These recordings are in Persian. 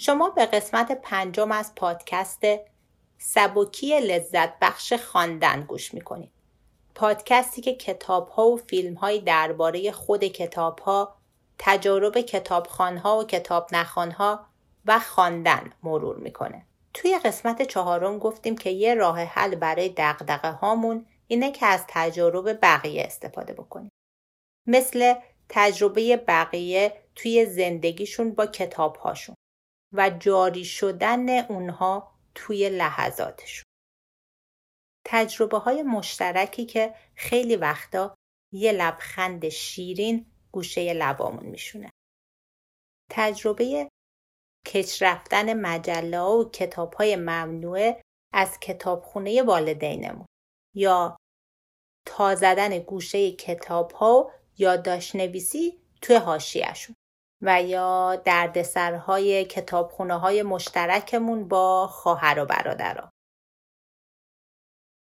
شما به قسمت پنجم از پادکست سبکی لذت بخش خواندن گوش می‌کنید. پادکستی که کتاب ها و فیلم های درباره خود کتاب ها، تجارب کتابخان ها و کتاب نخوان ها و خواندن مرور می‌کنه. توی قسمت چهارم گفتیم که یه راه حل برای دقدقه هامون اینه که از تجارب بقیه استفاده بکنیم. مثل تجربه بقیه توی زندگیشون با کتاب هاشون و جاری شدن اونها توی لحظاتشون. تجربه های مشترکی که خیلی وقتا یه لبخند شیرین گوشه لبامون میشونه. تجربه کچ رفتن مجله و کتاب های ممنوعه از کتابخونه والدینمون یا تا زدن گوشه کتاب ها و یادداشت نویسی توی هاشیشون و یا دردسرهای کتابخونه های مشترکمون با خواهر و برادرها.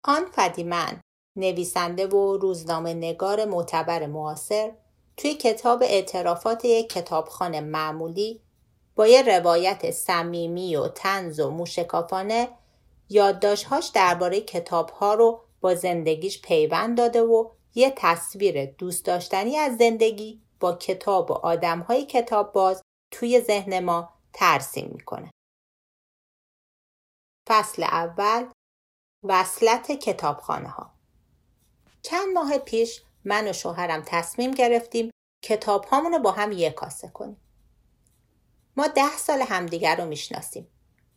آن فدیمن نویسنده و روزنامه نگار معتبر معاصر توی کتاب اعترافات یک کتابخانه معمولی با یه روایت صمیمی و تنز و موشکافانه یادداشتهاش درباره کتابها رو با زندگیش پیوند داده و یه تصویر دوست داشتنی از زندگی با کتاب و آدمهای کتاب باز توی ذهن ما ترسیم می‌کنه. فصل اول وصلت کتابخانه ها چند ماه پیش من و شوهرم تصمیم گرفتیم کتاب رو با هم یک کاسه کنیم. ما ده سال همدیگر رو می‌شناسیم.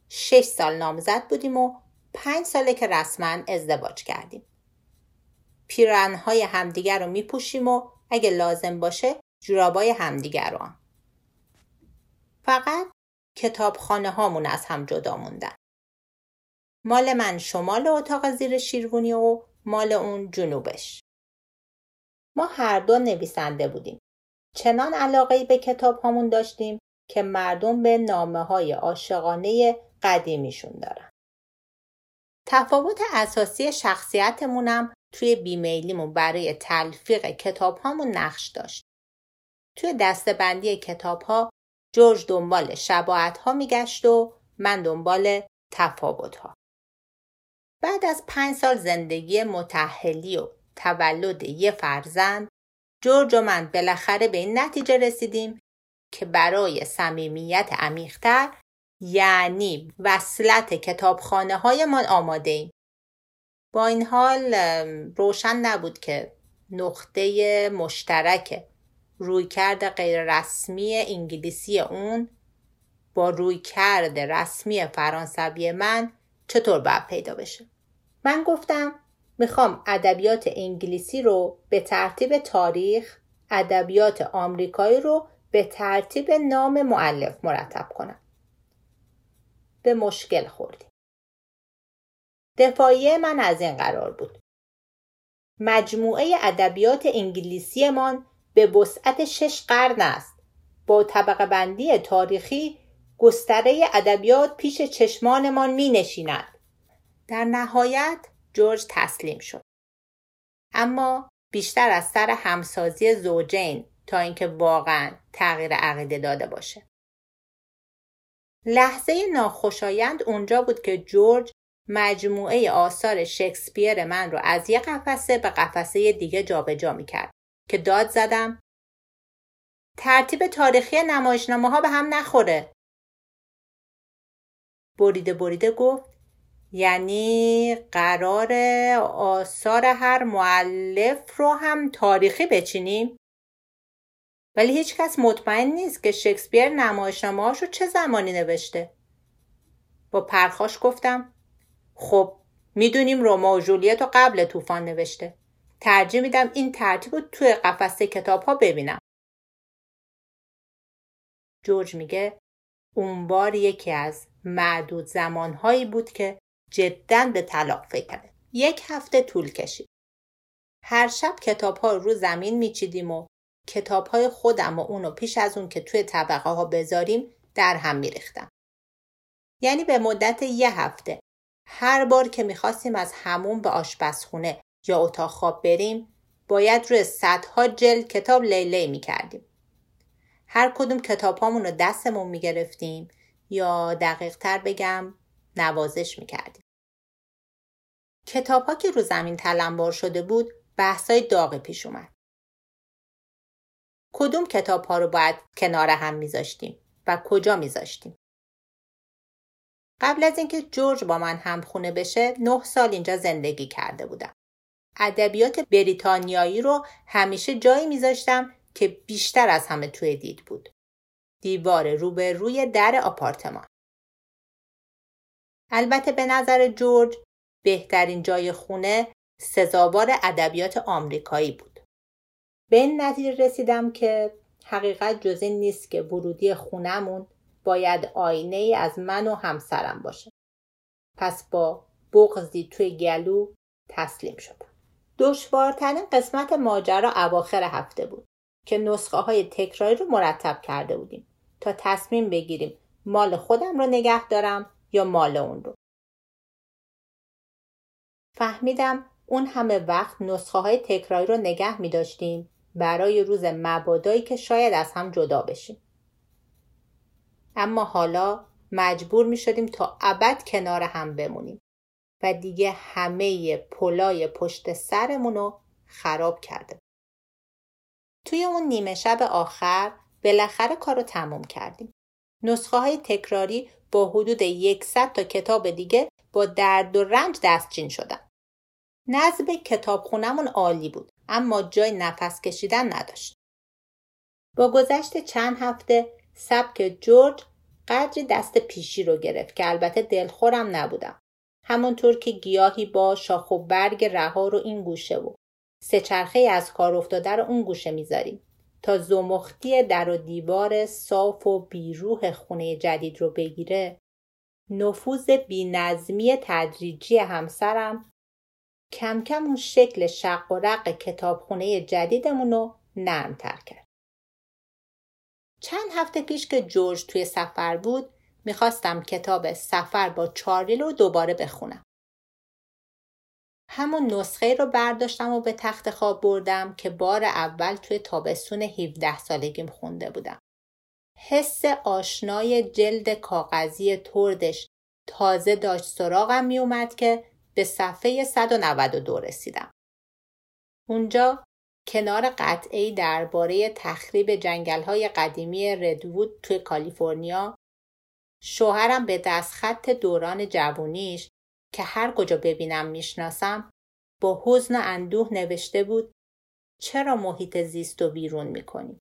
شش سال نامزد بودیم و پنج ساله که رسما ازدواج کردیم. پیرنهای همدیگر رو میپوشیم و اگه لازم باشه جورابای همدیگر رو هم. فقط کتابخانه هامون از هم جدا موندن. مال من شمال اتاق زیر شیروانی و مال اون جنوبش. ما هر دو نویسنده بودیم. چنان علاقه به کتاب هامون داشتیم که مردم به نامه های عاشقانه قدیمیشون دارن. تفاوت اساسی شخصیتمونم توی بیمیلیمون برای تلفیق کتاب هامون نقش داشت. توی دستبندی کتاب ها جورج دنبال شباعت ها میگشت و من دنبال تفاوت ها. بعد از پنج سال زندگی متحلی و تولد یه فرزند جورج و من بالاخره به این نتیجه رسیدیم که برای صمیمیت عمیقتر یعنی وصلت کتابخانه های ما آماده ایم. با این حال روشن نبود که نقطه مشترک رویکرد غیر رسمی انگلیسی اون با رویکرد رسمی فرانسوی من چطور باید پیدا بشه؟ من گفتم می‌خوام ادبیات انگلیسی رو به ترتیب تاریخ ادبیات آمریکایی رو به ترتیب نام معلف مرتب کنم. به مشکل خوردیم. دفاعیه من از این قرار بود. مجموعه ادبیات انگلیسیمان به وسعت شش قرن است با طبقه بندی تاریخی گستره ادبیات پیش چشمانمان می نشیند. در نهایت جورج تسلیم شد. اما بیشتر از سر همسازی زوجین تا اینکه واقعا تغییر عقیده داده باشه. لحظه ناخوشایند اونجا بود که جورج مجموعه آثار شکسپیر من رو از یک قفسه به قفسه دیگه جابجا جا می‌کرد که داد زدم. ترتیب تاریخی نمایشنامه ها به هم نخوره. بریده بریده گفت یعنی قرار آثار هر معلف رو هم تاریخی بچینیم. ولی هیچ کس مطمئن نیست که شکسپیر نمایشنامه رو چه زمانی نوشته. با پرخاش گفتم خب می‌دونیم روما و جولیت رو قبل طوفان نوشته. ترجیح میدم این ترتیب رو توی قفسه کتاب ها ببینم. جورج میگه اون بار یکی از معدود زمانهایی بود که جدا به طلاق فکر کرده. یک هفته طول کشید. هر شب کتاب ها رو زمین میچیدیم و کتاب های خودم و اونو پیش از اون که توی طبقه ها بذاریم در هم میریختم. یعنی به مدت یه هفته. هر بار که می‌خواستیم از همون به آشپزخونه یا اتاق خواب بریم باید روی صدها جلد کتاب لیلی می‌کردیم هر کدوم کتاب رو دستمون می‌گرفتیم یا دقیق تر بگم نوازش می‌کردیم. کتاب ها که رو زمین تلمبار شده بود بحثای داغ پیش اومد. کدوم کتاب ها رو باید کنار هم میذاشتیم و کجا میذاشتیم؟ قبل از اینکه جورج با من همخونه بشه نه سال اینجا زندگی کرده بودم. ادبیات بریتانیایی رو همیشه جایی میذاشتم که بیشتر از همه توی دید بود. دیوار روبروی در آپارتمان. البته به نظر جورج بهترین جای خونه سزاوار ادبیات آمریکایی بود. به این نتیجه رسیدم که حقیقت جز این نیست که ورودی خونمون باید آینه ای از من و همسرم باشه. پس با بغزی توی گلو تسلیم شدم. دشوارترین قسمت ماجرا اواخر هفته بود که نسخه های تکراری رو مرتب کرده بودیم تا تصمیم بگیریم مال خودم رو نگه دارم یا مال اون رو. فهمیدم اون همه وقت نسخه های تکراری رو نگه می داشتیم برای روز مبادایی که شاید از هم جدا بشیم. اما حالا مجبور می شدیم تا ابد کنار هم بمونیم و دیگه همه پلای پشت سرمون رو خراب کرده. توی اون نیمه شب آخر بالاخره کار رو تموم کردیم. نسخه های تکراری با حدود 100 تا کتاب دیگه با درد و رنج دستچین شدن. نظم کتابخونمون عالی بود اما جای نفس کشیدن نداشت. با گذشت چند هفته سبک جورج قدری دست پیشی رو گرفت که البته دلخورم نبودم. همونطور که گیاهی با شاخ و برگ رها رو این گوشه و سه چرخه از کار افتاده رو اون گوشه می‌ذاریم تا زمختی در و دیوار صاف و بیروح خونه جدید رو بگیره نفوذ بینظمی تدریجی همسرم کم کم اون شکل شق و رق کتابخونه جدیدمون رو نرمتر کرد. چند هفته پیش که جورج توی سفر بود می‌خواستم کتاب سفر با چارلی رو دوباره بخونم. همون نسخه رو برداشتم و به تخت خواب بردم که بار اول توی تابستون 17 سالگیم خونده بودم. حس آشنای جلد کاغذی تردش تازه داشت سراغم میومد که به صفحه 192 رسیدم. اونجا کنار قطعی درباره تخریب جنگل های قدیمی ردوود توی کالیفرنیا شوهرم به دستخط دوران جوونیش که هر کجا ببینم می‌شناسم با حزن و اندوه نوشته بود چرا محیط زیست و بیرون می‌کنیم؟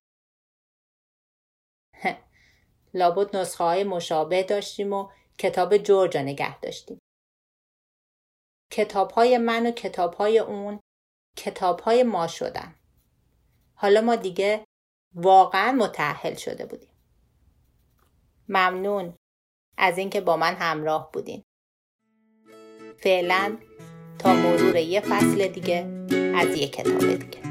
لابد نسخه های مشابه داشتیم و کتاب جورجا نگه داشتیم. کتاب های من و کتاب های اون کتاب های ما شدن. حالا ما دیگه واقعا متحل شده بودیم. ممنون از اینکه با من همراه بودین. فعلا تا مرور یه فصل دیگه از یه کتاب دیگه